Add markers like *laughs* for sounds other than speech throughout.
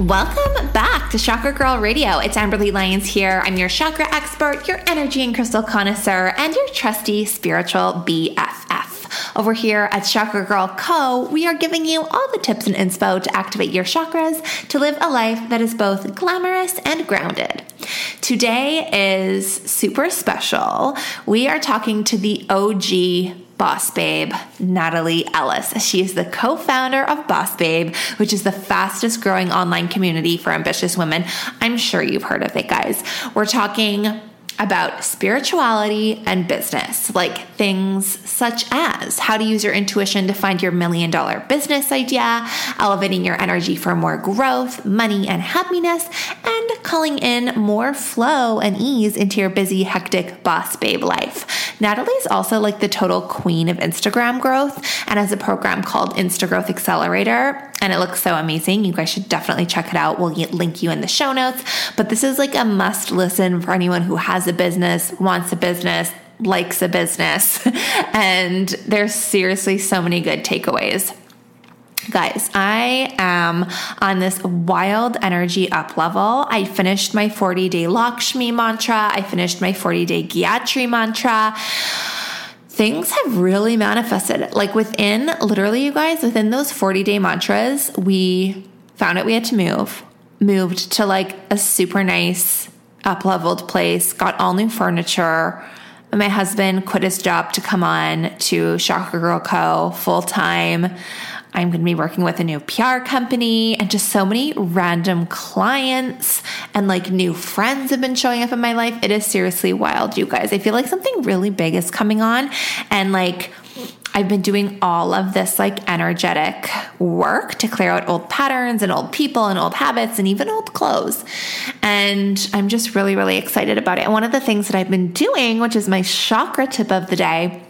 Welcome back to Chakra Girl Radio. It's Amberly Lyons here. I'm your chakra expert, your energy and crystal connoisseur, and your trusty spiritual BFF. Over here at Chakra Girl Co., we are giving you all the tips and inspo to activate your chakras to live a life that is both glamorous and grounded. Today is super special. We are talking to the OG Boss Babe, Natalie Ellis. She is the co founder of Boss Babe, which is the fastest growing online community for ambitious women. I'm sure you've heard of it, guys. We're talking about spirituality and business, like things such as how to use your intuition to find your million dollar business idea, elevating your energy for more growth, money, and happiness, and calling in more flow and ease into your busy, hectic boss babe life. Natalie's also like the total queen of Instagram growth and has a program called Instagrowth Accelerator, and it looks so amazing. You guys should definitely check it out. We'll link you in the show notes, but this is like a must listen for anyone who has a business, wants a business, likes a business. *laughs* and there's seriously so many good takeaways. Guys, I am on this wild energy up level. I finished my 40 day Lakshmi mantra. I finished my 40 day Gayatri mantra. Things have really manifested. Like within, literally, you guys, within those 40 day mantras, we found out we had to move, moved to like a super nice up leveled place, got all new furniture. My husband quit his job to come on to Chakra Girl Co. full time. I'm going to be working with a new PR company and just so many random clients and like new friends have been showing up in my life. It is seriously wild, you guys. I feel like something really big is coming on and like I've been doing all of this like energetic work to clear out old patterns and old people and old habits and even old clothes. And I'm just really, really excited about it. And one of the things that I've been doing, which is my chakra tip of the day,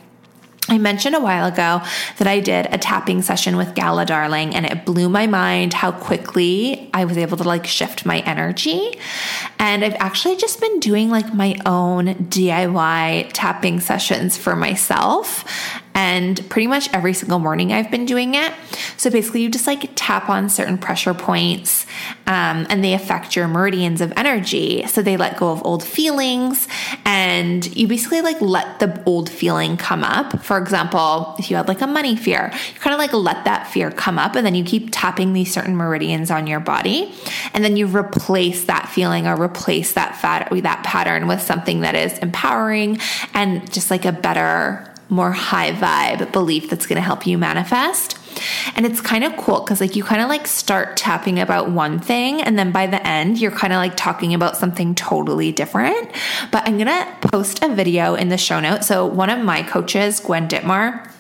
I mentioned a while ago that I did a tapping session with Gala Darling and it blew my mind how quickly I was able to like shift my energy. And I've actually just been doing like my own DIY tapping sessions for myself and pretty much every single morning I've been doing it. So basically, you just like tap on certain pressure points um, and they affect your meridians of energy. So they let go of old feelings and you basically like let the old feeling come up. For example, if you had like a money fear, you kind of like let that fear come up and then you keep tapping these certain meridians on your body and then you replace that feeling or replace that fat that pattern with something that is empowering and just like a better more high vibe belief that's going to help you manifest. And it's kind of cool because, like, you kind of like start tapping about one thing, and then by the end, you're kind of like talking about something totally different. But I'm going to post a video in the show notes. So, one of my coaches, Gwen Dittmar,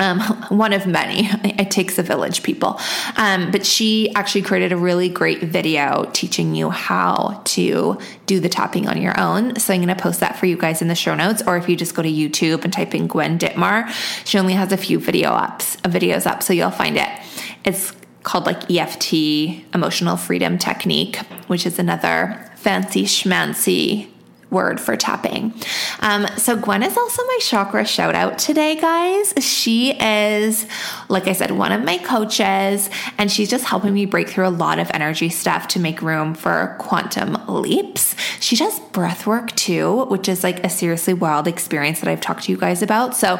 um, *laughs* one of many. It takes a village, people. Um, but she actually created a really great video teaching you how to do the tapping on your own. So I'm going to post that for you guys in the show notes. Or if you just go to YouTube and type in Gwen Dittmar, she only has a few video ups, videos up, so you'll find it. It's called like EFT, Emotional Freedom Technique, which is another fancy schmancy word for tapping. Um, so Gwen is also my chakra shout out today, guys. She is, like I said, one of my coaches, and she's just helping me break through a lot of energy stuff to make room for quantum leaps. She does breath work too, which is like a seriously wild experience that I've talked to you guys about. So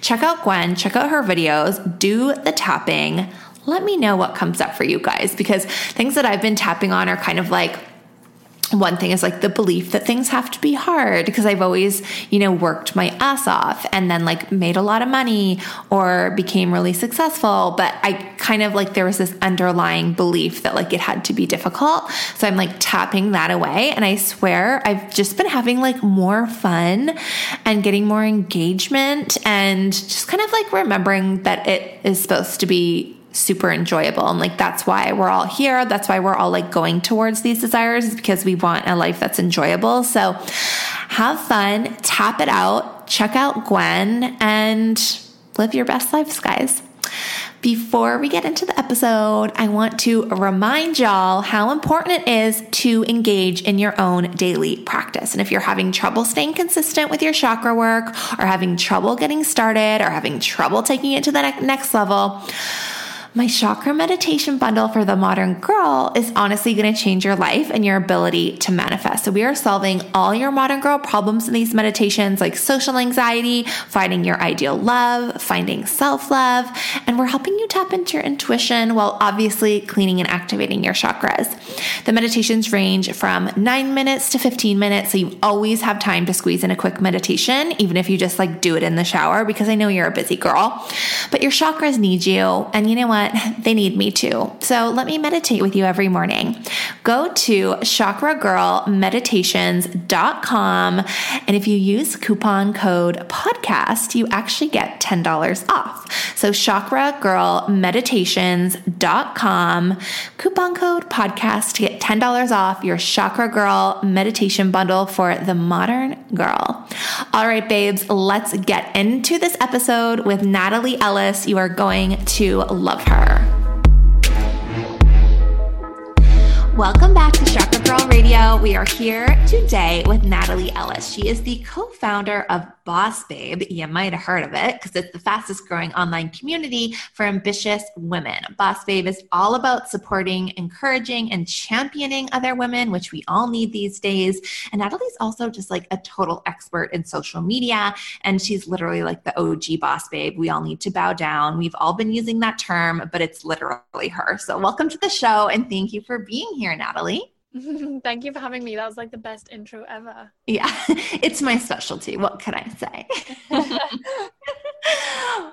check out Gwen, check out her videos, do the tapping. Let me know what comes up for you guys because things that I've been tapping on are kind of like one thing is like the belief that things have to be hard because I've always, you know, worked my ass off and then like made a lot of money or became really successful. But I kind of like there was this underlying belief that like it had to be difficult. So I'm like tapping that away. And I swear I've just been having like more fun and getting more engagement and just kind of like remembering that it is supposed to be super enjoyable. And like that's why we're all here. That's why we're all like going towards these desires because we want a life that's enjoyable. So have fun, tap it out, check out Gwen, and live your best lives, guys. Before we get into the episode, I want to remind y'all how important it is to engage in your own daily practice. And if you're having trouble staying consistent with your chakra work, or having trouble getting started, or having trouble taking it to the next level, my chakra meditation bundle for the modern girl is honestly going to change your life and your ability to manifest. So, we are solving all your modern girl problems in these meditations, like social anxiety, finding your ideal love, finding self love, and we're helping you tap into your intuition while obviously cleaning and activating your chakras. The meditations range from nine minutes to 15 minutes, so you always have time to squeeze in a quick meditation, even if you just like do it in the shower, because I know you're a busy girl. But your chakras need you, and you know what? What? They need me too. So let me meditate with you every morning. Go to chakragirlmeditations.com. And if you use coupon code podcast, you actually get $10 off. So chakragirlmeditations.com, coupon code podcast to get $10 off your Chakra Girl meditation bundle for the modern girl. All right, babes, let's get into this episode with Natalie Ellis. You are going to love her her. Welcome back to Chakra Girl Radio. We are here today with Natalie Ellis. She is the co founder of Boss Babe. You might have heard of it because it's the fastest growing online community for ambitious women. Boss Babe is all about supporting, encouraging, and championing other women, which we all need these days. And Natalie's also just like a total expert in social media. And she's literally like the OG Boss Babe. We all need to bow down. We've all been using that term, but it's literally her. So, welcome to the show and thank you for being here, Natalie. *laughs* Thank you for having me. That was like the best intro ever. Yeah, *laughs* it's my specialty. What can I say? *laughs*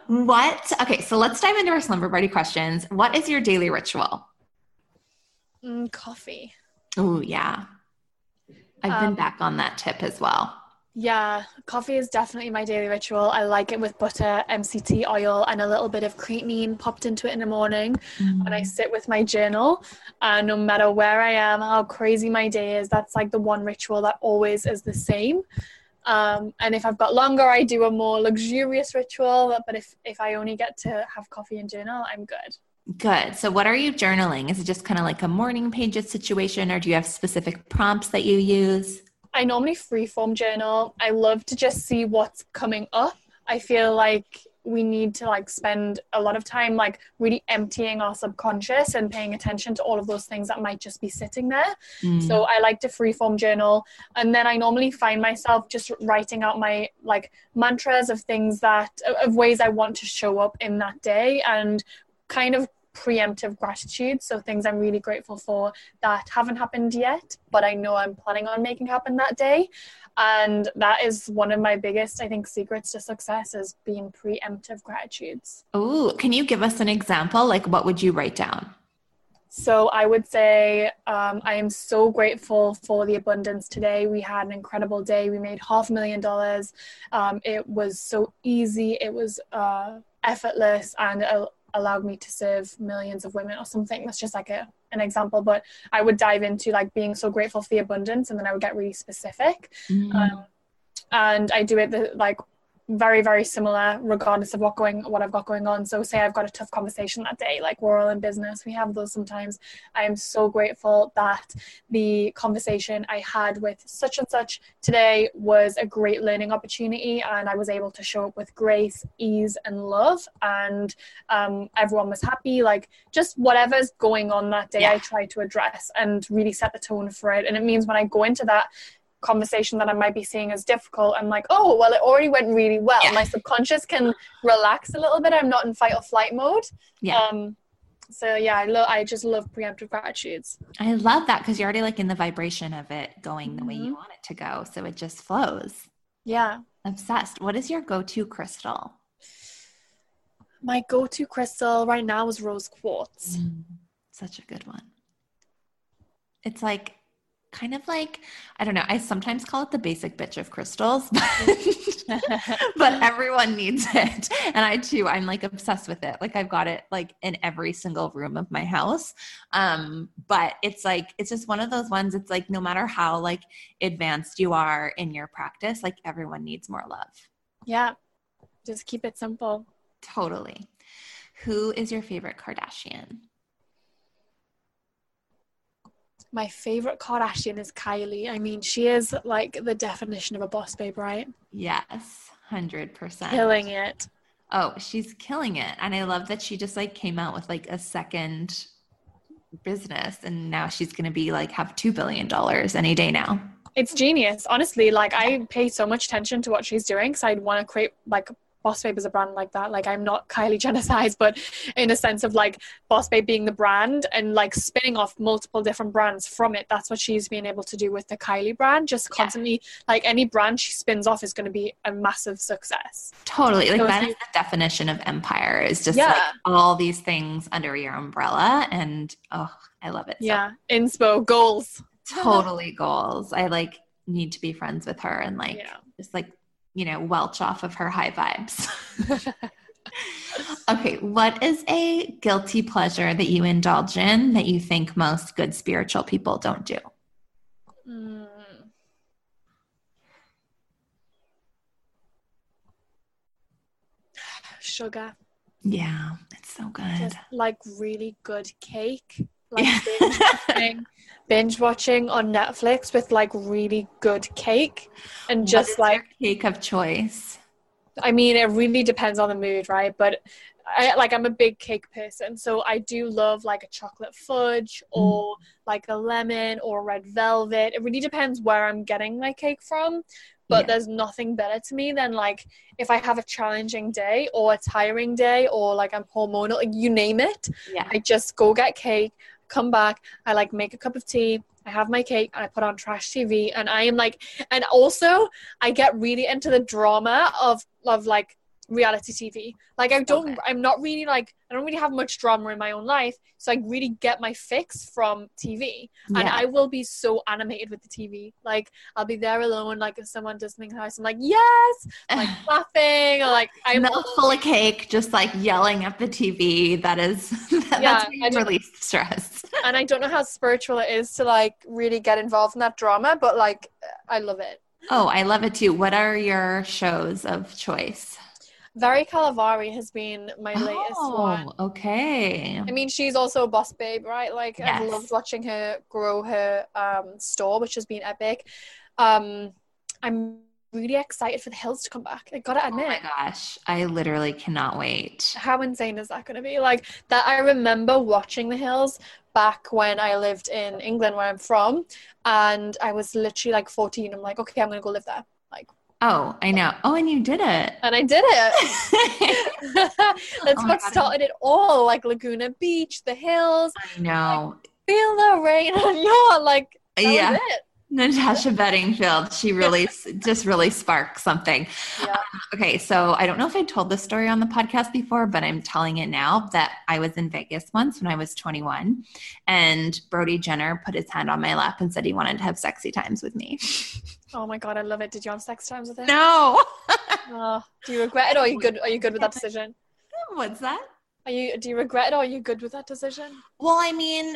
what? Okay, so let's dive into our slumber party questions. What is your daily ritual? Mm, coffee. Oh, yeah. I've um, been back on that tip as well. Yeah, coffee is definitely my daily ritual. I like it with butter, MCT oil, and a little bit of creatinine popped into it in the morning. Mm. When I sit with my journal, and no matter where I am, how crazy my day is, that's like the one ritual that always is the same. Um, and if I've got longer, I do a more luxurious ritual. But if if I only get to have coffee and journal, I'm good. Good. So, what are you journaling? Is it just kind of like a morning pages situation, or do you have specific prompts that you use? I normally freeform journal. I love to just see what's coming up. I feel like we need to like spend a lot of time like really emptying our subconscious and paying attention to all of those things that might just be sitting there. Mm. So I like to freeform journal and then I normally find myself just writing out my like mantras of things that of ways I want to show up in that day and kind of preemptive gratitude. So things I'm really grateful for that haven't happened yet, but I know I'm planning on making happen that day. And that is one of my biggest, I think, secrets to success is being preemptive gratitudes. Oh, can you give us an example? Like, what would you write down? So I would say um, I am so grateful for the abundance today. We had an incredible day. We made half a million dollars. Um, it was so easy. It was uh, effortless and allowed me to serve millions of women or something. That's just like a an example, but I would dive into like being so grateful for the abundance, and then I would get really specific. Mm. Um, and I do it the, like very very similar regardless of what going what I've got going on. So say I've got a tough conversation that day like we're all in business we have those sometimes. I am so grateful that the conversation I had with such and such today was a great learning opportunity and I was able to show up with grace ease and love. And um, everyone was happy like just whatever's going on that day Yeah. I try to address and really set the tone for it. And it means when I go into that conversation that I might be seeing as difficult, I'm like, oh, well, it already went really well. Yeah. My subconscious can relax a little bit. I'm not in fight or flight mode. Yeah. Um, so yeah, I love. I just love preemptive gratitudes. I love that because you're already like in the vibration of it going the way you Mhm. want it to go. So it just flows. Yeah. Obsessed. What is your go to crystal? My go-to crystal right now is rose quartz. Such a good one. It's like kind of like, I don't know, I sometimes call it the basic bitch of crystals, but, *laughs* *laughs* but everyone needs it. And I too, I'm like obsessed with it. Like I've got it like in every single room of my house. Um, but it's like, it's just one of those ones, it's like no matter how like advanced you are in your practice, like everyone needs more love. yeah. Just keep it simple. Totally. Who is your favorite Kardashian? My favorite Kardashian is Kylie. I mean, she is like the definition of a boss babe, right? Yes, 100%. Killing it. Oh, she's killing it. And I love that she just like came out with like a second business and now she's going to be like have 2 billion dollars any day now. It's genius. Honestly, like I pay so much attention to what she's doing because I'd want to create like Boss Babe is a brand like that. Like I'm not Kylie Jenner size, but in a sense of like Boss Babe being the brand and like spinning off multiple different brands from it. That's what she's been able to do with the Kylie brand. Just Yeah. constantly like any brand she spins off is going to be a massive success. Totally. Like So that the definition of empire is just Yeah. like all these things under your umbrella and oh, I love it. so Yeah. Inspo goals. *laughs* totally goals. I like need to be friends with her and like Yeah. just like, you know, welch off of her high vibes. *laughs* okay, what is a guilty pleasure that you indulge in that you think most good spiritual people don't do? Mm. Sugar. Yeah, it's so good. just like really good cake like Yeah. binge, watching, *laughs* binge watching on netflix with like really good cake and just like cake of choice. i mean it really depends on the mood right but I, like I'm a big cake person, so I do love like a chocolate fudge mm. or like a lemon or red velvet. It really depends where I'm getting my cake from, but Yeah. there's nothing better to me than like if I have a challenging day or a tiring day or like I'm hormonal, you name it. Yeah. I just go get cake, come back, I like make a cup of tea, I have my cake, and I put on trash TV, and I am like, and also I get really into the drama of of like reality TV. Like I don't, Okay. I'm not really like I don't really have much drama in my own life, so I really get my fix from TV, and I will be so animated with the TV. Like I'll be there alone, like if someone does something nice, I'm like yes, like *sighs* clapping, or like I'm full of cake, just like yelling at the TV. That is, *laughs* that, Yeah, that's you release stress. and I don't know how spiritual it is to like really get involved in that drama, but like I love it. Oh, I love it too. What are your shows of choice? Very Cavallari has been my latest one. Oh, okay. I mean, she's also a boss babe, right? Like I've loved watching her grow her um, store, which has been epic. Um, I'm really excited for the hills to come back. I gotta admit. Oh my gosh, I literally cannot wait. how insane is that going to be? Like that, I remember watching The Hills back when I lived in England, where I'm from, and I was literally like 14. I'm like, okay, I'm going to go live there. Like, Oh, I know. Oh, and you did it. and I did it. *laughs* That's Oh what God. started it all. Like Laguna Beach, The Hills, I know. feel the rain *laughs* on your like. Yeah. Natasha Bedingfield, she *laughs* really just really sparked something. Yeah. Um, okay, so I don't know if I told this story on the podcast before, but I'm telling it now that I was in Vegas once when I was 21, and Brody Jenner put his hand on my lap and said he wanted to have sexy times with me. Oh my god, I love it. Did you have sex times with him? No. *laughs* Oh, do you regret it, or are you good? Are you good with that decision? What's that? Are you do you regret it or are you good with that decision? Well, I mean,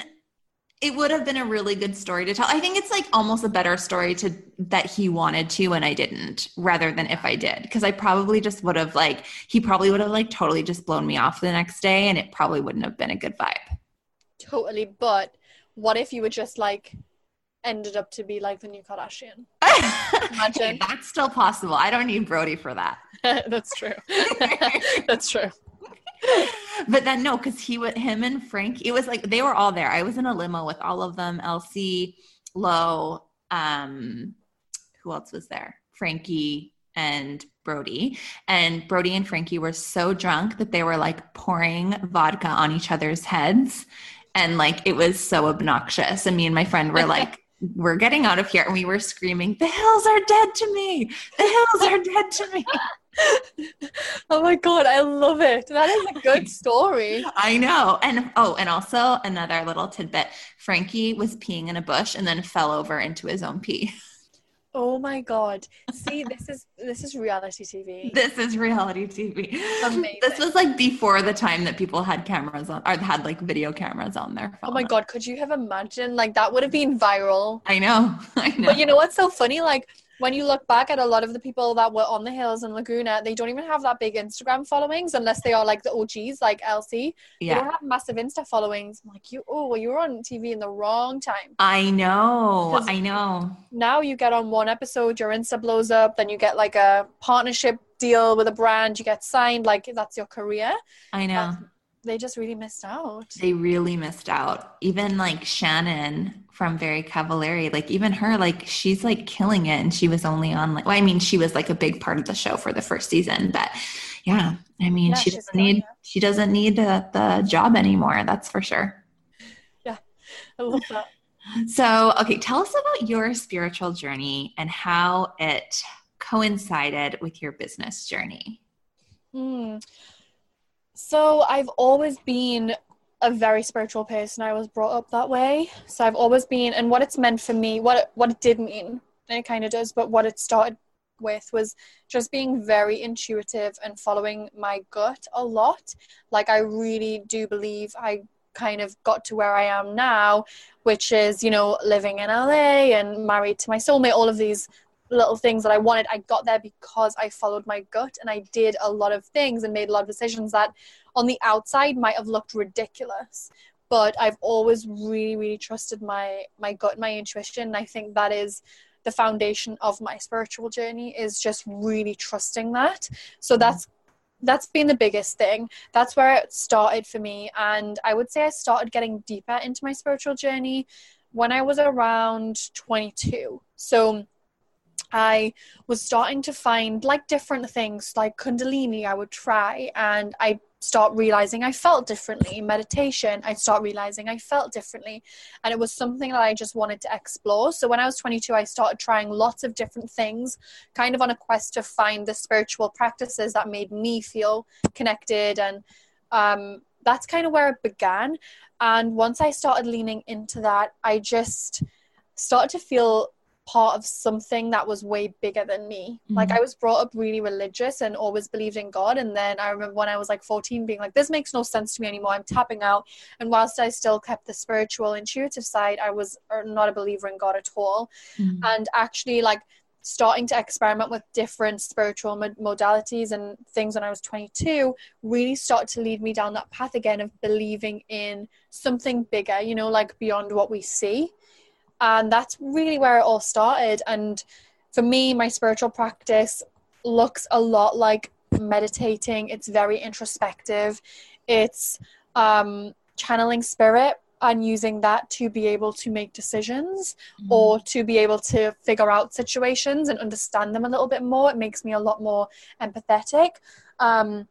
it would have been a really good story to tell. I think it's like almost a better story to that he wanted to and I didn't rather than if I did because I probably just would have like he probably would have like totally just blown me off the next day and it probably wouldn't have been a good vibe. Totally, but what if you were just like ended up to be like the new Kardashian? *laughs* That's still possible. I don't need Brody for that. *laughs* That's true. *laughs* That's true. but then no, because he would him and Frank, it was like they were all there. I was in a limo with all of them, LC, Lo, um, who else was there? Frankie and Brody. And Brody and Frankie were so drunk that they were like pouring vodka on each other's heads. And like it was so obnoxious. And me and my friend were like, we're getting out of here. And we were screaming, the hills are dead to me. The hills are dead to me. *laughs* oh my god, I love it. That is a good *laughs* story. I know. And oh, and also another little tidbit. Frankie was peeing in a bush and then fell over into his own pee. *laughs* Oh my god. See, this is this is reality TV. This is reality TV. Amazing. This was like before the time that people had cameras on or had like video cameras on their phone. Oh my god, could you have imagined like that would have been viral? I know. *laughs* I know. But you know what's so funny? Like when you look back at a lot of the people that were on the hills and Laguna, they don't even have that big Instagram followings unless they are like the OGs, like LC. Yeah. They don't have massive Insta followings. I'm like, you, oh, well, you were on TV in the wrong time. I know. I know. Now you get on one episode, your Insta blows up, then you get like a partnership deal with a brand, you get signed, like that's your career. I know. Um, they just really missed out. They really missed out. Even like Shannon from Very Cavallari, like even her, like she's like killing it. And she was only on like, well, I mean, she was like a big part of the show for the first season, but yeah, I mean, yeah, she doesn't need, she doesn't need the, the job anymore. That's for sure. Yeah, I love that. so, okay, tell us about your spiritual journey and how it coincided with your business journey. Hmm. So I've always been a very spiritual person. I was brought up that way. So I've always been, and what it's meant for me, what it, what it did mean, and it kind of does, but what it started with was just being very intuitive and following my gut a lot. Like I really do believe I kind of got to where I am now, which is, you know, living in LA and married to my soulmate, all of these little things that I wanted. I got there because I followed my gut and I did a lot of things and made a lot of decisions that on the outside might have looked ridiculous. But I've always really, really trusted my my gut, my intuition. And I think that is the foundation of my spiritual journey is just really trusting that. So mm-hmm. that's that's been the biggest thing. That's where it started for me. And I would say I started getting deeper into my spiritual journey when I was around 22. So I was starting to find like different things like Kundalini, I would try, and I start realizing I felt differently. Meditation, I start realizing I felt differently. And it was something that I just wanted to explore. So when I was 22, I started trying lots of different things, kind of on a quest to find the spiritual practices that made me feel connected. And um, that's kind of where it began. And once I started leaning into that, I just started to feel part of something that was way bigger than me. Mm-hmm. Like I was brought up really religious and always believed in God. And then I remember when I was like 14 being like, this makes no sense to me anymore. I'm tapping out. And whilst I still kept the spiritual, intuitive side, I was er, not a believer in God at all. Mm-hmm. And actually, like, starting to experiment with different spiritual mod- modalities and things when I was 22 really started to lead me down that path again of believing in something bigger, you know, like beyond what we see and that's really where it all started. And for me my spiritual practice looks a lot like meditating. It's very introspective. It's um, channeling spirit and using that to be able to make decisions mm-hmm. or to be able to figure out situations and understand them a little bit more. It makes me a lot more empathetic. Um,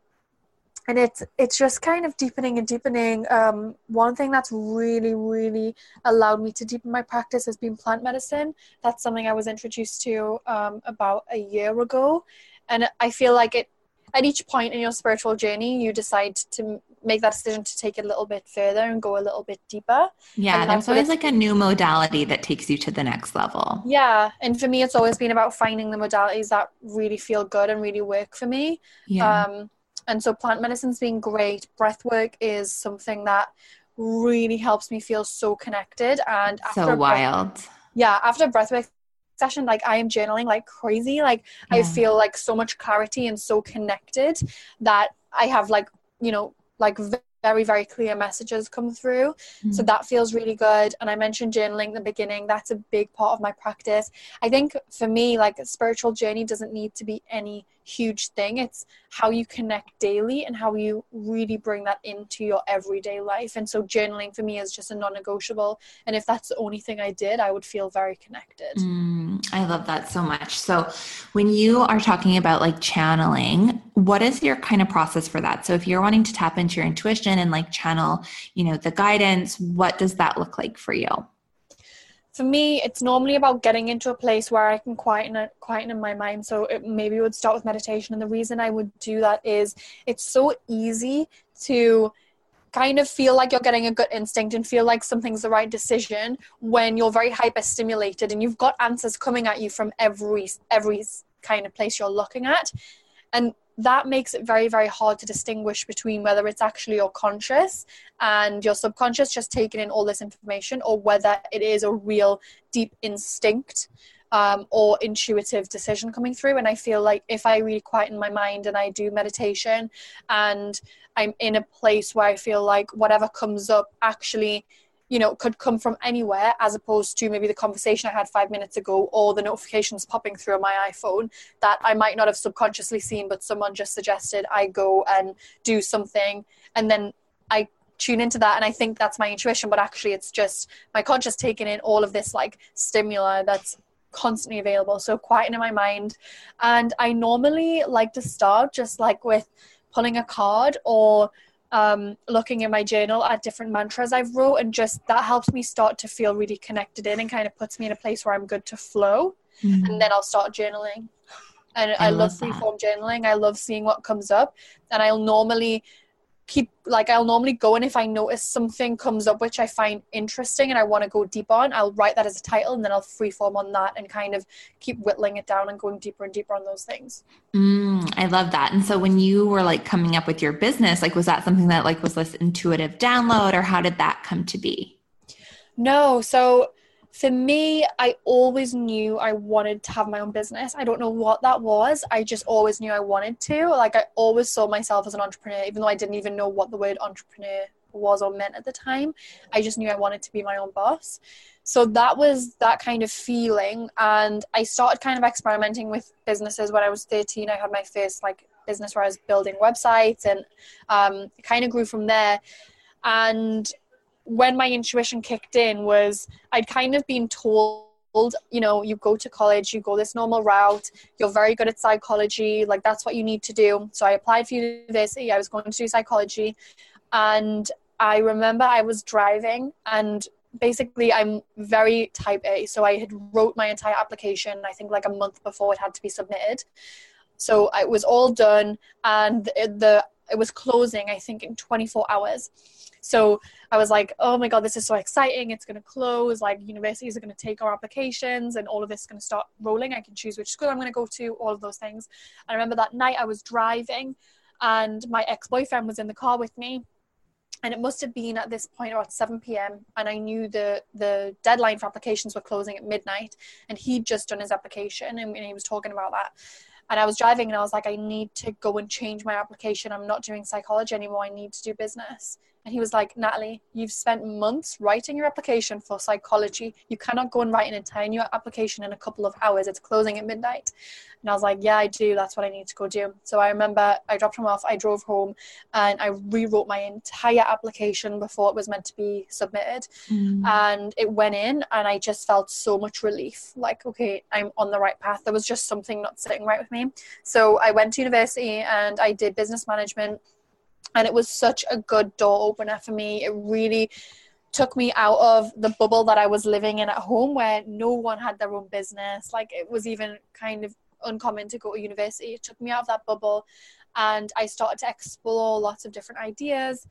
and it's it's just kind of deepening and deepening. Um, one thing that's really really allowed me to deepen my practice has been plant medicine. That's something I was introduced to um, about a year ago, and I feel like it. At each point in your spiritual journey, you decide to make that decision to take it a little bit further and go a little bit deeper. Yeah, there's always like a new modality that takes you to the next level. Yeah, and for me, it's always been about finding the modalities that really feel good and really work for me. Yeah. Um, and so plant medicine's been great. Breath work is something that really helps me feel so connected. And after so wild. Breath, yeah, after breathwork session, like I am journaling like crazy. Like yeah. I feel like so much clarity and so connected that I have like, you know, like very very clear messages come through mm-hmm. so that feels really good and i mentioned journaling in the beginning that's a big part of my practice i think for me like a spiritual journey doesn't need to be any huge thing. It's how you connect daily and how you really bring that into your everyday life. And so journaling for me is just a non-negotiable. And if that's the only thing i did i would feel very connected. Mm, i love that so much. So when you are talking about like channeling what is your kind of process for that? So if you're wanting to tap into your intuition and like channel you know the guidance what does that look like for you for me it's normally about getting into a place where i can quieten it quieten my mind. So it maybe would start with meditation. And the reason i would do that is it's so easy to kind of feel like you're getting a gut instinct and feel like something's the right decision when you're very hyper stimulated and you've got answers coming at you from every every kind of place you're looking at. And that makes it very very hard to distinguish between whether it's actually your conscious and your subconscious just taking in all this information or whether it is a real deep instinct um, or intuitive decision coming through. And i feel like if i really quieten my mind and i do meditation and i'm in a place where i feel like whatever comes up actually you know, could come from anywhere as opposed to maybe the conversation I had five minutes ago or the notifications popping through on my iPhone that I might not have subconsciously seen, but someone just suggested I go and do something. And then I tune into that and I think that's my intuition, but actually it's just my conscious taking in all of this like stimuli that's constantly available. So quiet in my mind. And I normally like to start just like with pulling a card or um, looking in my journal at different mantras I've wrote, and just that helps me start to feel really connected in and kind of puts me in a place where I'm good to flow. Mm-hmm. And then I'll start journaling. And I, I love, love freeform journaling. I love seeing what comes up, and I'll normally keep like I'll normally go and if I notice something comes up which I find interesting and I want to go deep on, I'll write that as a title and then I'll freeform on that and kind of keep whittling it down and going deeper and deeper on those things. Mm, I love that. And so when you were like coming up with your business, like was that something that like was this intuitive download or how did that come to be? No, so for me, I always knew I wanted to have my own business. I don't know what that was. I just always knew I wanted to. Like, I always saw myself as an entrepreneur, even though I didn't even know what the word entrepreneur was or meant at the time. I just knew I wanted to be my own boss. So that was that kind of feeling. And I started kind of experimenting with businesses when I was 13. I had my first like business where I was building websites and um, kind of grew from there. And when my intuition kicked in was I'd kind of been told you know you go to college you go this normal route you're very good at psychology like that's what you need to do. So i applied for university i was going to do psychology and i remember i was driving and basically i'm very type a so i had wrote my entire application i think like a month before it had to be submitted. So it was all done and the, it was closing i think in 24 hours so I was like, oh my God, this is so exciting. It's going to close. Like, universities are going to take our applications and all of this is going to start rolling. I can choose which school I'm going to go to, all of those things. I remember that night I was driving and my ex boyfriend was in the car with me. And it must have been at this point around 7 p.m. And I knew the, the deadline for applications were closing at midnight. And he'd just done his application and, and he was talking about that. And I was driving and I was like, I need to go and change my application. I'm not doing psychology anymore. I need to do business. And he was like, Natalie, you've spent months writing your application for psychology. You cannot go and write an entire new application in a couple of hours. It's closing at midnight. And I was like, yeah, I do. That's what I need to go do. So I remember I dropped him off. I drove home and I rewrote my entire application before it was meant to be submitted. Mm. And it went in and I just felt so much relief. Like, okay, I'm on the right path. There was just something not sitting right with me. So I went to university and I did business management and it was such a good door opener for me. It really took me out of the bubble that I was living in at home where no one had their own business. Like it was even kind of uncommon to go to university. It took me out of that bubble and I started to explore lots of different ideas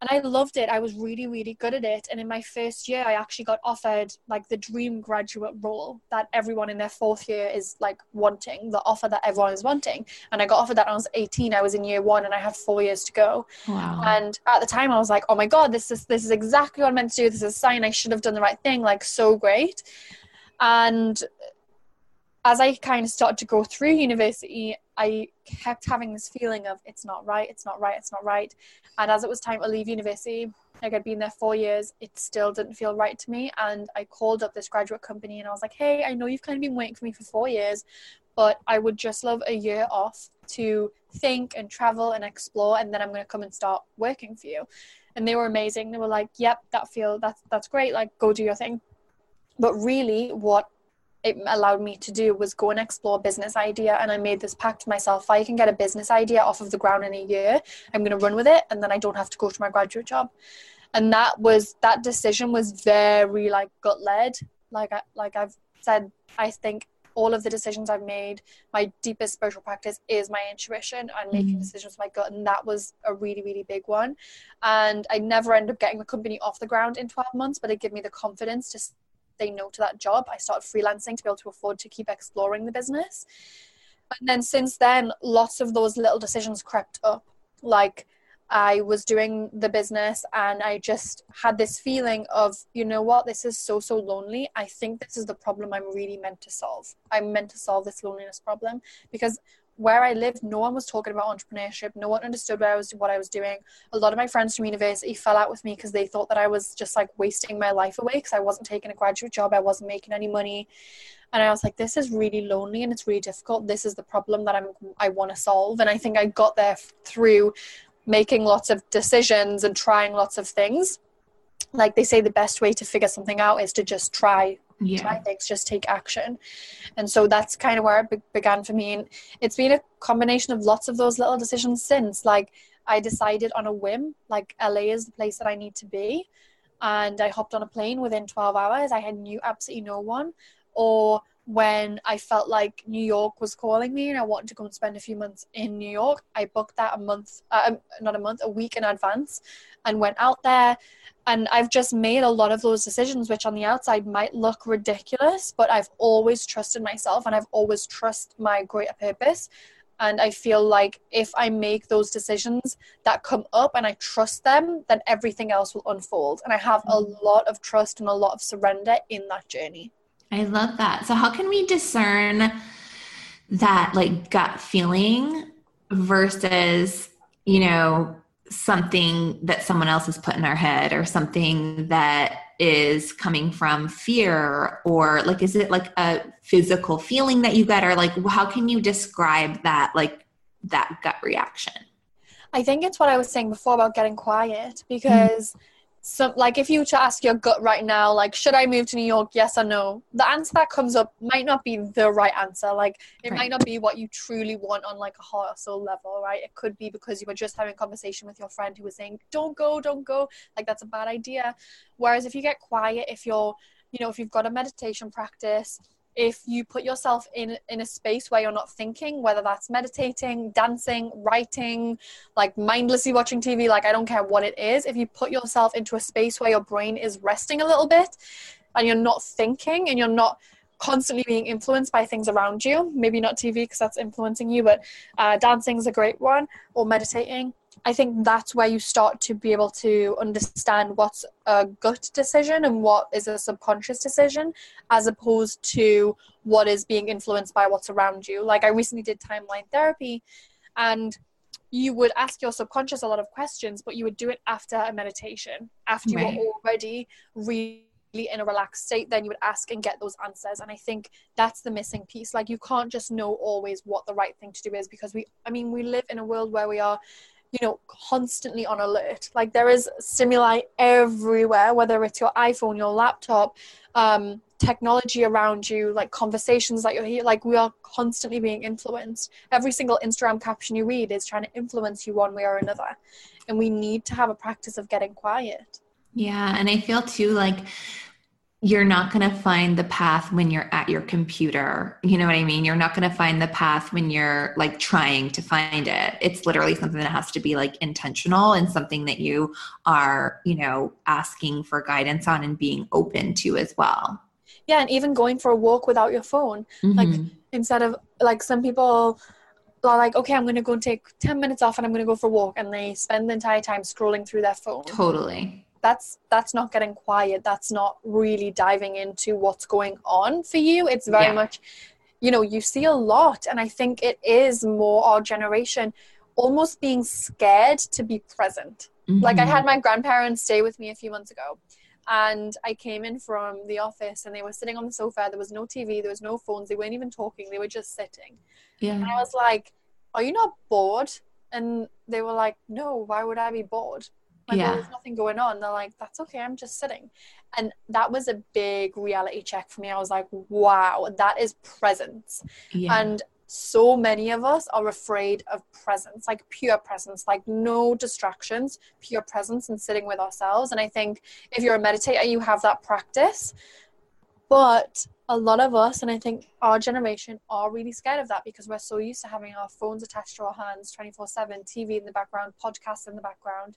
and I loved it. I was really, really good at it. And in my first year, I actually got offered like the dream graduate role that everyone in their fourth year is like wanting, the offer that everyone is wanting. And I got offered that when I was 18. I was in year one and I had four years to go. Wow. And at the time, I was like, oh my God, this is, this is exactly what I'm meant to do. This is a sign I should have done the right thing. Like, so great. And as I kind of started to go through university, I kept having this feeling of it's not right, it's not right, it's not right. And as it was time to leave university, like I'd been there four years, it still didn't feel right to me. And I called up this graduate company and I was like, hey, I know you've kind of been waiting for me for four years, but I would just love a year off to think and travel and explore, and then I'm going to come and start working for you. And they were amazing. They were like, yep, that feel that's that's great. Like, go do your thing. But really, what it allowed me to do was go and explore a business idea and i made this pact to myself if i can get a business idea off of the ground in a year. I'm going to run with it and then i don't have to go to my graduate job. And that was that decision was very like gut led like I, like i've said i think all of the decisions i've made my deepest spiritual practice is my intuition and making mm-hmm. decisions with my gut and that was a really really big one. And i never end up getting the company off the ground in 12 months but it gave me the confidence to say no to that job. I started freelancing to be able to afford to keep exploring the business. And then since then, lots of those little decisions crept up. Like I was doing the business and I just had this feeling of, you know what, this is so, so lonely. I think this is the problem I'm really meant to solve. I'm meant to solve this loneliness problem because where I lived, no one was talking about entrepreneurship. No one understood what I was what I was doing. A lot of my friends from university fell out with me because they thought that I was just like wasting my life away because I wasn't taking a graduate job. I wasn't making any money, and I was like, this is really lonely and it's really difficult. This is the problem that I'm I want to solve, and I think I got there through making lots of decisions and trying lots of things. Like they say, the best way to figure something out is to just try yeah. try things, just take action. And so that's kind of where it be- began for me. And it's been a combination of lots of those little decisions since. Like I decided on a whim, like LA is the place that I need to be. And I hopped on a plane within 12 hours. I had knew absolutely no one. Or when I felt like New York was calling me and I wanted to go and spend a few months in New York, I booked that a month, uh, um, not a month, a week in advance and went out there and I've just made a lot of those decisions, which on the outside might look ridiculous, but I've always trusted myself and I've always trusted my greater purpose. And I feel like if I make those decisions that come up and I trust them, then everything else will unfold. And I have a mm. lot of trust and a lot of surrender in that journey. I love that. So, how can we discern that like gut feeling versus, you know, something that someone else has put in our head or something that is coming from fear or like is it like a physical feeling that you get or like how can you describe that like that gut reaction i think it's what i was saying before about getting quiet because mm-hmm so like if you were to ask your gut right now like should i move to new york? Yes or no? The answer that comes up might not be the right answer. Like it right. might not be what you truly want on like a heart or soul level right? It could be because you were just having a conversation with your friend who was saying don't go don't go. Like that's a bad idea. Whereas if you get quiet if you're you know if you've got a meditation practice if you put yourself in in a space where you're not thinking whether that's meditating dancing writing like mindlessly watching tv like i don't care what it is if you put yourself into a space where your brain is resting a little bit and you're not thinking and you're not constantly being influenced by things around you maybe not tv because that's influencing you but uh, dancing is a great one or meditating I think that's where you start to be able to understand what's a gut decision and what is a subconscious decision, as opposed to what is being influenced by what's around you. Like I recently did timeline therapy, and you would ask your subconscious a lot of questions, but you would do it after a meditation, after right. you were already really in a relaxed state then you would ask and get those answers and i think that's the missing piece like you can't just know always what the right thing to do is because we i mean we live in a world where we are you know, constantly on alert. Like there is stimuli everywhere, whether it's your iPhone, your laptop, um, technology around you, like conversations that you're here. Like we are constantly being influenced. Every single Instagram caption you read is trying to influence you one way or another. And we need to have a practice of getting quiet. Yeah. And I feel too like you're not going to find the path when you're at your computer. You know what I mean? You're not going to find the path when you're like trying to find it. It's literally something that has to be like intentional and something that you are, you know, asking for guidance on and being open to as well. Yeah, and even going for a walk without your phone. Mm-hmm. Like instead of like some people are like, okay, I'm going to go and take 10 minutes off and I'm going to go for a walk. And they spend the entire time scrolling through their phone. Totally that's that's not getting quiet. That's not really diving into what's going on for you. It's very yeah. much you know you see a lot. And i think it is more our generation almost being scared to be present. Mm-hmm. like i had mm-hmm. my grandparents stay with me a few months ago and i came in from the office and they were sitting on the sofa. There was no tv there was no phones they weren't even talking they were just sitting. Yeah. And i was like are you not bored? And they were like no why would i be bored like, yeah. there's nothing going on. They're like, that's okay, I'm just sitting. And that was a big reality check for me. I was like, wow, that is presence. Yeah. And so many of us are afraid of presence, like pure presence, like no distractions, pure presence and sitting with ourselves. And I think if you're a meditator, you have that practice. But a lot of us, and I think our generation, are really scared of that because we're so used to having our phones attached to our hands 24 7, TV in the background, podcasts in the background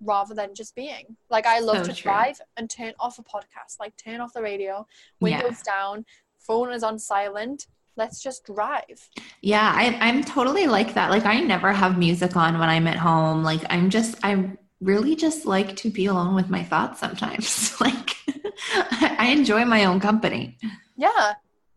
rather than just being. Like I love so to true. drive and turn off a podcast, like turn off the radio, windows yeah. down, phone is on silent. Let's just drive. Yeah, I, I'm totally like that. Like I never have music on when I'm at home. Like I'm just, I really just like to be alone with my thoughts sometimes. *laughs* like *laughs* I enjoy my own company. Yeah,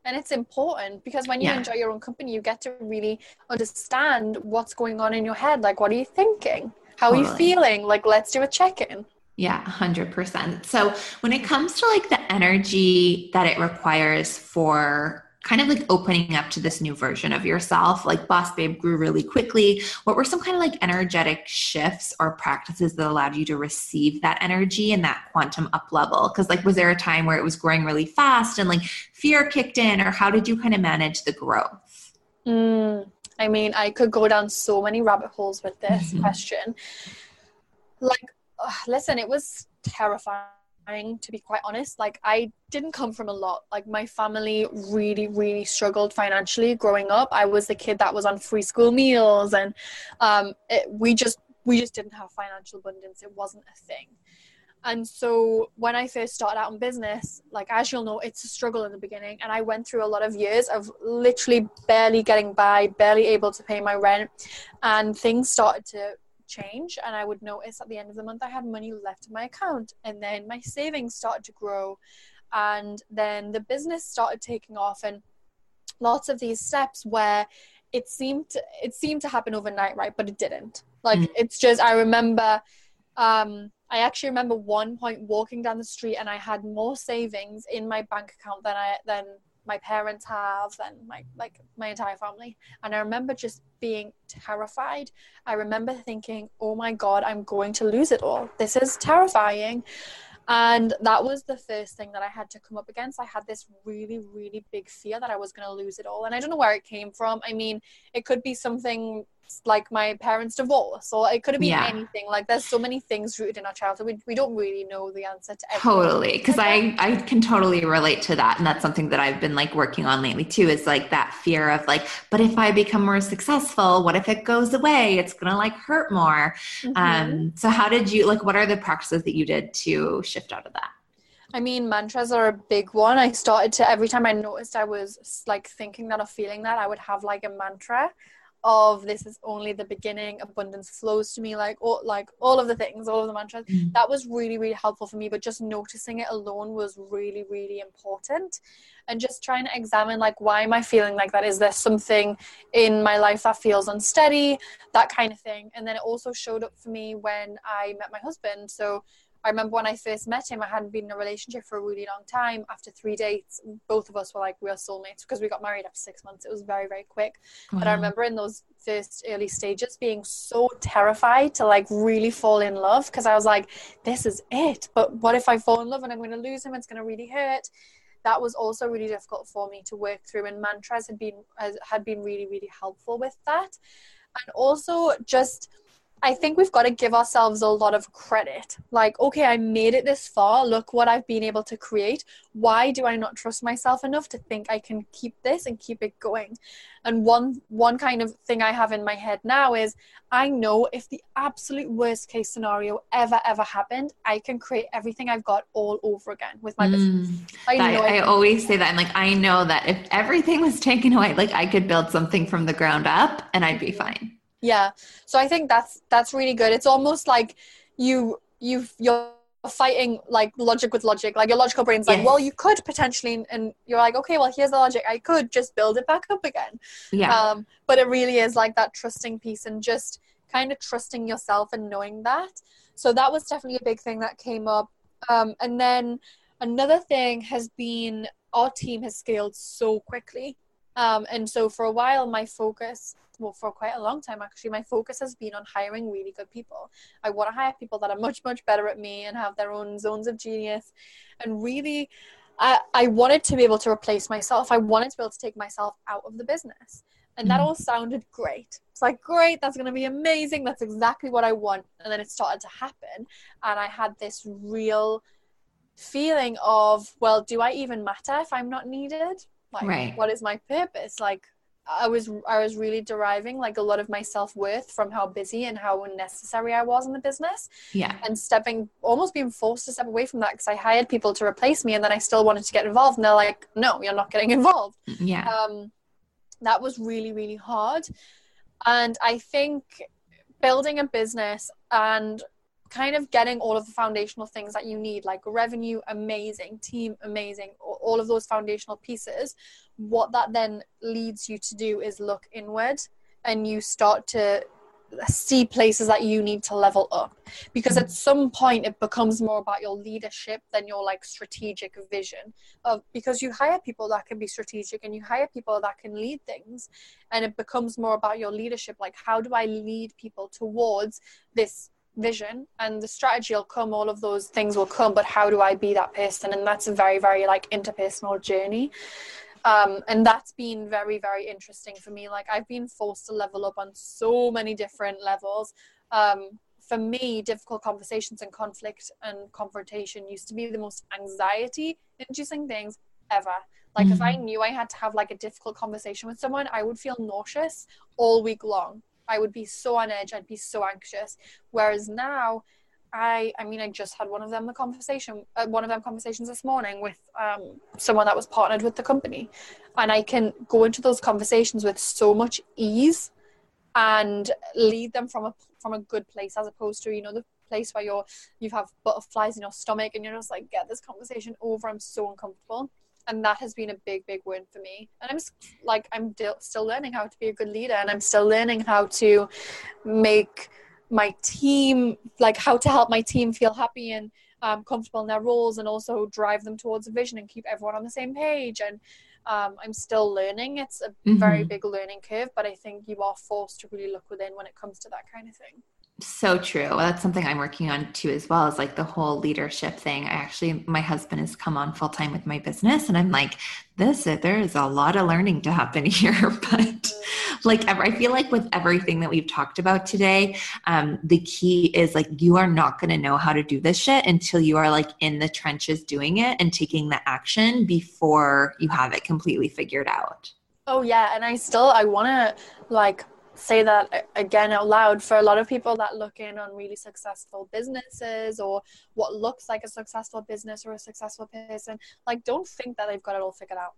and it's important because when you yeah. enjoy your own company you get to really understand what's going on in your head like what are you thinking how totally. are you feeling? Like, let's do a check in. Yeah, 100%. So, when it comes to like the energy that it requires for kind of like opening up to this new version of yourself, like Boss Babe grew really quickly. What were some kind of like energetic shifts or practices that allowed you to receive that energy and that quantum up level? Because, like, was there a time where it was growing really fast and like fear kicked in, or how did you kind of manage the growth? Mm, I mean, I could go down so many rabbit holes with this mm-hmm. question. Like, uh, listen, it was terrifying to be quite honest. Like, I didn't come from a lot. Like, my family really, really struggled financially growing up. I was the kid that was on free school meals, and um, it, we just we just didn't have financial abundance. It wasn't a thing. And so when I first started out in business, like as you'll know, it's a struggle in the beginning. And I went through a lot of years of literally barely getting by, barely able to pay my rent. And things started to change. And I would notice at the end of the month, I had money left in my account. And then my savings started to grow. And then the business started taking off. And lots of these steps where it seemed to, it seemed to happen overnight, right? But it didn't. Like mm. it's just I remember um I actually remember one point walking down the street and I had more savings in my bank account than I than my parents have than my like my entire family. And I remember just being terrified. I remember thinking, "Oh my god, I'm going to lose it all. This is terrifying." And that was the first thing that I had to come up against. I had this really, really big fear that I was going to lose it all. And I don't know where it came from. I mean, it could be something like my parents' divorce, or it could have been yeah. anything. Like there's so many things rooted in our childhood. We, we don't really know the answer to everything. Totally. Because I, *laughs* I can totally relate to that. And that's something that I've been like working on lately too, is like that fear of like, but if I become more successful, what if it goes away? It's to like hurt more. Mm-hmm. Um, so how did you, like, what are the practices that you did to shift out of that? I mean, mantras are a big one. I started to, every time I noticed I was like thinking that or feeling that, I would have like a mantra of this is only the beginning abundance flows to me like all like all of the things all of the mantras. Mm. that was really really helpful for me but just noticing it alone was really really important. And just trying to examine like why am i feeling like that? Is there something in my life that feels unsteady? That kind of thing. And then it also showed up for me when i met my husband. So I remember when I first met him, I hadn't been in a relationship for a really long time. After three dates, both of us were like, we are soulmates because we got married after six months. It was very, very quick. But I remember in those first early stages being so terrified to like really fall in love because I was like, this is it. But what if I fall in love and I'm going to lose him? It's going to really hurt. That was also really difficult for me to work through, and mantras had been uh, had been really, really helpful with that. And also just I think we've got to give ourselves a lot of credit. Like, okay, I made it this far. Look what I've been able to create. Why do I not trust myself enough to think I can keep this and keep it going? And one one kind of thing I have in my head now is I know if the absolute worst case scenario ever ever happened, I can create everything I've got all over again with my mm, business. I, know I, I always say that I'm like I know that if everything was taken away, like I could build something from the ground up and I'd be fine yeah. So i think that's that's really good. It's almost like you you you're fighting like logic with logic. Like your logical brain's like yes. well you could potentially and you're like okay well here's the logic. I could just build it back up again. Yeah. Um, but it really is like that trusting piece and just kind of trusting yourself and knowing that. So that was definitely a big thing that came up. Um, and then another thing has been our team has scaled so quickly um, and so for a while my focus well for quite a long time actually my focus has been on hiring really good people. I want to hire people that are much much better at me and have their own zones of genius. And really I, I wanted to be able to replace myself. I wanted to be able to take myself out of the business. And that mm. all sounded great. It's like great that's going to be amazing. That's exactly what i want. And then it started to happen. And i had this real feeling of well do i even matter if i'm not needed like right. what is my purpose like I was I was really deriving like a lot of my self worth from how busy and how unnecessary I was in the business. Yeah. And stepping almost being forced to step away from that because I hired people to replace me and then I still wanted to get involved and they're like, no, you're not getting *laughs* involved. Yeah. Um, that was really really hard, and I think building a business and kind of getting all of the foundational things that you need like revenue amazing team amazing all of those foundational pieces. What that then leads you to do is look inward and you start to see places that you need to level up. Because at some point it becomes more about your leadership than your like strategic vision of because you hire people that can be strategic and you hire people that can lead things and it becomes more about your leadership. Like how do i lead people towards this vision and the strategy will come all of those things will come but how do i be that person? And that's a very very like interpersonal journey. Um, and that's been very very interesting for me. Like i've been forced to level up on so many different levels. Um, for me difficult conversations and conflict and confrontation used to be the most anxiety inducing things ever. Like mm-hmm. if i mm-hmm. knew i had to have like a difficult conversation with someone i would feel nauseous all week long I would be so on edge. I'd be so anxious. Whereas now, I I mean I just had one of them the conversation uh, one of them conversations this morning with um, someone that was partnered with the company, and I can go into those conversations with so much ease, and lead them from a from a good place as opposed to you know the place where you're you have butterflies in your stomach and you're just like get this conversation over. I'm so uncomfortable and that has been a big big win for me. And i'm like i'm still learning how to be a good leader and i'm still learning how to make my team like how to help my team feel happy and um, comfortable in their roles and also drive them towards a vision and keep everyone on the same page. And um, i'm still learning. It's a mm-hmm. very big learning curve but i think you are forced to really look within when it comes to that kind of thing so true. That's something I'm working on too, as well as like the whole leadership thing. I actually, my husband has come on full time with my business, and I'm like, this, there is a lot of learning to happen *laughs* here. But like, I feel like with everything that we've talked about today, um, the key is like, you are not going to know how to do this shit until you are like in the trenches doing it and taking the action before you have it completely figured out. Oh, yeah. And I still, I want to like, say that uh, again out loud for a lot of people that look in on really successful businesses or what looks like a successful business or a successful person like don't think that they've got it all figured out.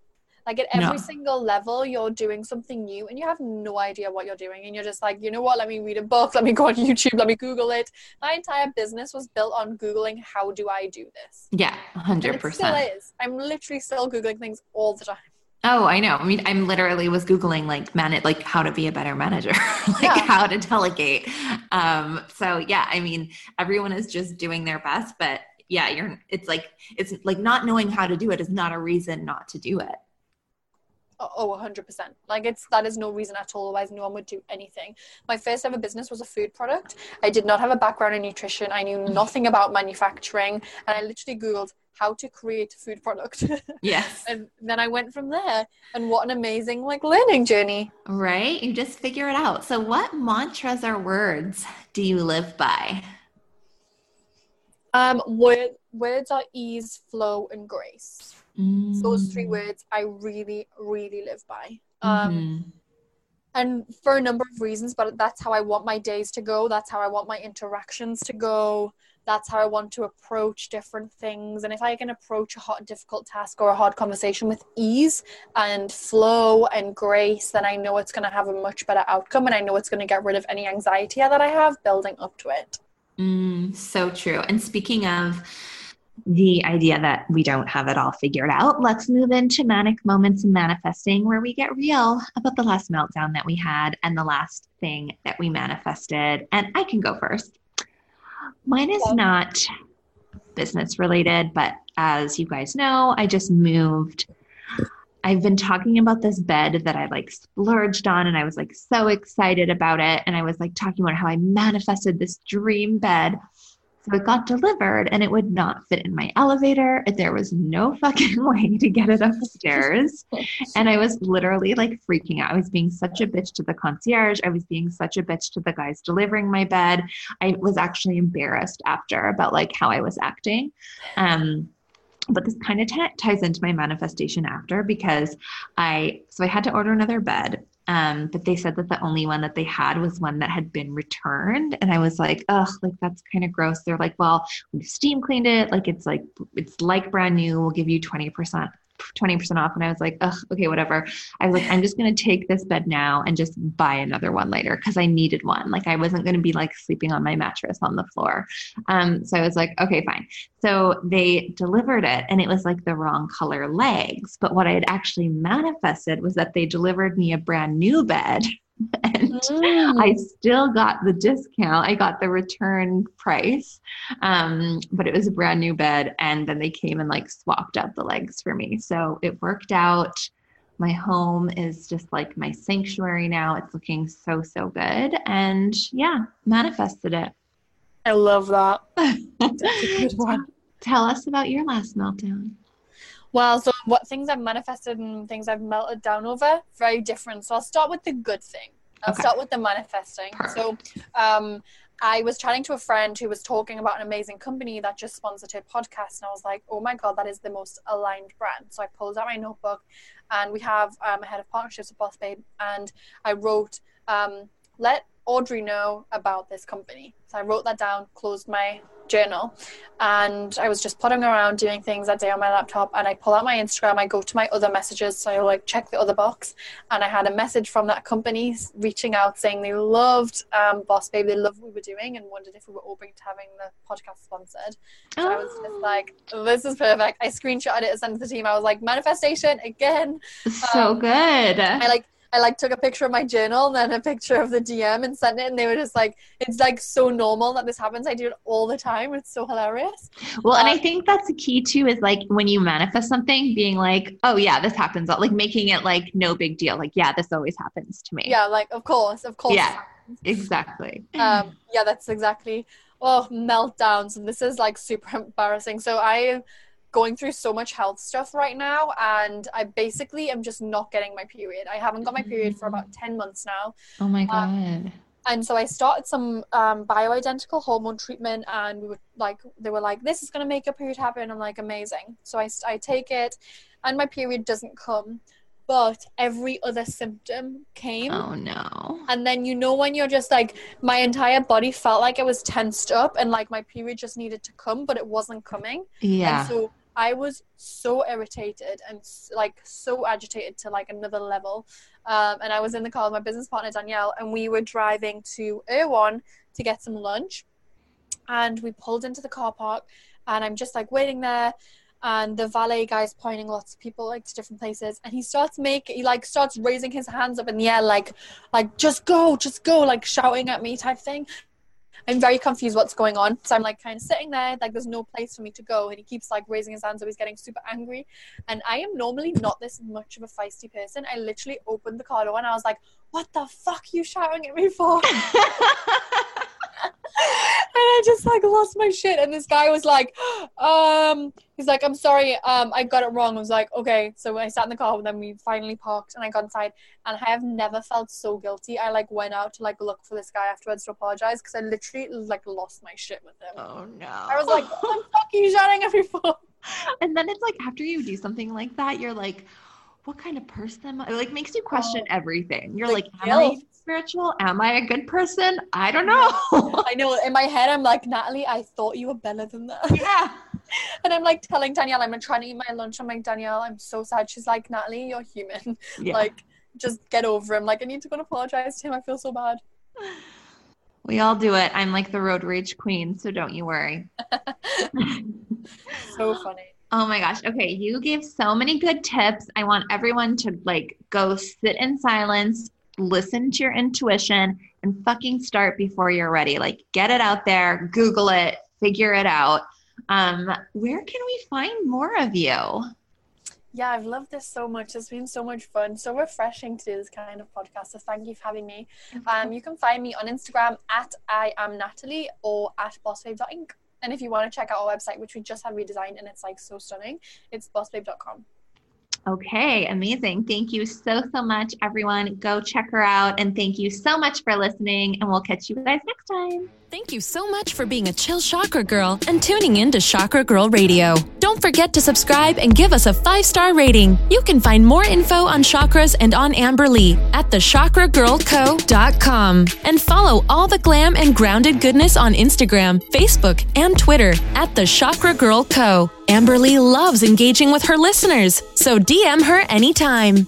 Like at every no. single level you're doing something new and you have no idea what you're doing and you're just like you know what? Let me read a book. Let me go on *laughs* youtube. Let me google it. My entire business was built on googling how do i do this? Yeah 100% and it still is. I'm literally still googling things all the time Oh, I know. I mean, I'm literally was googling like man, like how to be a better manager, *laughs* like yeah. how to delegate. Um, so yeah, I mean, everyone is just doing their best, but yeah, you're. It's like it's like not knowing how to do it is not a reason not to do it. Oh, 100%. Like it's that is no reason at all. Otherwise, no one would do anything. My first ever business was a food product. I did not have a background in nutrition. I knew Mm. nothing about manufacturing, and I literally googled how to create a food product. *laughs* Yes. and then I went from there. And what an amazing like learning journey. Right? You just figure it out. So, what mantras or words do you live by? Um, word, words are ease, flow, and grace. Those three Mm. words I really, really live by. Um, Mhm. and for a number of reasons but that's how i want my days to go that's how i want my interactions to go that's how i want to approach different things and if i can approach a hot difficult task or a hard conversation with ease and flow and grace then i know it's going to have a much better outcome and i know it's going to get rid of any anxiety that i have building up to it Mm, so true. And speaking of the idea that we don't have it all figured out, let's move into manic moments and manifesting, where we get real about the last meltdown that we had and the last thing that we manifested. And I can go first. Mine is not business related, but as you guys know, I just moved. I've been talking about this bed that I like splurged on and I was like so excited about it. And I was like talking about how I manifested this dream bed. So it got delivered and it would not fit in my elevator. There was no fucking *laughs* way to get it upstairs. And I was literally like freaking out. I was being such a bitch to the concierge. I was being such a bitch to the guys delivering my bed. I was actually embarrassed after about like how I was acting. Um, but this kind of t- ties into my manifestation after because I so I had to order another bed. Um, but they said that the only one that they had was one that had been returned, and I was like, ugh, like that's kind of gross. They're like, well, we've steam cleaned it, like it's like it's like brand new. We'll give you twenty percent 20% off. And I was like, ugh, okay, whatever. I was like, I'm just going to take this bed now and just buy another one later because I needed one. Like, I wasn't going to be like sleeping on my mattress on the floor. Um, so I was like, okay, fine. So they delivered it and it was like the wrong color legs. But what I had actually manifested was that they delivered me a brand new bed. *laughs* And Mm. I still got the discount. I got the return price, um, but it was a brand new bed. And then they came and like swapped out the legs for me. So it worked out. My home is just like my sanctuary now. It's looking so, so good. And yeah, manifested it. I love that. *laughs* That's a good one. Tell us about your last meltdown. Well, so what things I've manifested and things I've melted down over, very different. So I'll start with the good thing. I'll Okay. start with the manifesting. Perfect. So um, I was chatting to a friend who was talking about an amazing company that just sponsored her podcast. And I was like, oh my God, that is the most aligned brand. So I pulled out my notebook and we have um, a head of partnerships with Boss Babe. And I wrote, um, let Audrey know about this company. So I wrote that down, closed my journal, and I was just putting around doing things that day on my laptop. And I pull out my Instagram, I go to my other messages, so I like check the other box, and I had a message from that company reaching out saying they loved um, Boss Babe, they loved what we were doing, and wondered if we were open to having the podcast sponsored. So I was just like, this is perfect. I screenshotted it and sent it to the team. I was like, manifestation again. *laughs* so um, good. I like I like took a picture of my journal and then a picture of the DM and sent it and they were just like it's like so normal that this happens. I do it all the time. It's so hilarious. Well, and I Um, think that's the key too is like when you manifest something, being like, oh, yeah, this happens. Like making it like no big deal. Like, yeah, this always happens to me. Yeah, like of course, of course. Yeah. Exactly. Um yeah, that's exactly oh meltdowns and this is like super embarrassing. So I going through so much health stuff right now and I basically am just not getting my period. I haven't got my period for about 10 months now. oh my um, God. and so I started some um, bioidentical hormone treatment, and we were like, they were like, this is gonna make your period happen. I'm like, amazing. So I, I take it, and my period doesn't come, but every other symptom came. oh no. And then you know when you're just like, my entire body felt like it was tensed up, and like my period just needed to come, but it wasn't coming. Yeah. And so I was so irritated and like so agitated to like another level. Um, and I was in the car with my business partner Danielle, and we were driving to Erewhon to get some lunch. And we pulled into the car park, and I'm just like waiting there. And the valet guy's pointing lots of people like to different places, and he starts making he like starts raising his hands up in the air, like like just go, just go, like shouting at me type thing. I'm very confused what's going on. So I'm like kind of sitting there, like there's no place for me to go. And he keeps like raising his hands, so he's getting super angry. And I am normally not this much of a feisty person. I literally opened the car door and I was like, what the fuck are you shouting at me for? *laughs* *laughs* and I just like lost my shit. And this guy was like, um, he's like, I'm sorry, um, I got it wrong. I was like, okay. So I sat in the car and then we finally parked and I got inside and I have never felt so guilty. I like went out to like look for this guy afterwards to apologize because I literally like lost my shit with him. Oh no. I was like, what the *laughs* fuck are you shouting at me for? And then it's like after you do something like that, you're like, what kind of person am I? It like makes you question Oh. everything. You're Like like, am I guilt. Spiritual? Am I a good person? I don't know. I know in my head I'm like, Natalie, I thought you were better than that. *laughs* yeah. *laughs* And I'm like telling Danielle, I'm trying to eat my lunch. I'm like, Danielle, I'm so sad. She's like, Natalie, you're human. *laughs* Yeah. Like, just get over him. Like, I need to go and apologize to him. I feel so bad. we all do it. I'm like the road rage queen, so don't you worry. So funny. Oh my gosh. Okay. You gave so many good tips. I want everyone to like go sit in silence, listen to your intuition, and fucking start before you're ready. Like get it out there, Google it, figure it out. Um, where can we find more of you? Yeah, I've loved this so much. It's been so much fun, so refreshing to do this kind of podcast. So thank you for having me. Um, you can find me on Instagram at I am Natalie or at bossbabe.inc. And if you want to check out our website, which we just had redesigned and it's like so stunning, it's bossbabe.com. Okay, amazing. Thank you so, so much, everyone. Go check her out. And thank you so much for listening. And we'll catch you guys next time. Thank you so much for being a chill chakra girl and tuning in to Chakra Girl Radio. Don't forget to subscribe and give us a five star rating. You can find more info on chakras and on Amber Lee at thechakragirlco.com and follow all the glam and grounded goodness on Instagram, Facebook, and Twitter at the Chakra Girl Co. Amber Lee loves engaging with her listeners, so DM her anytime.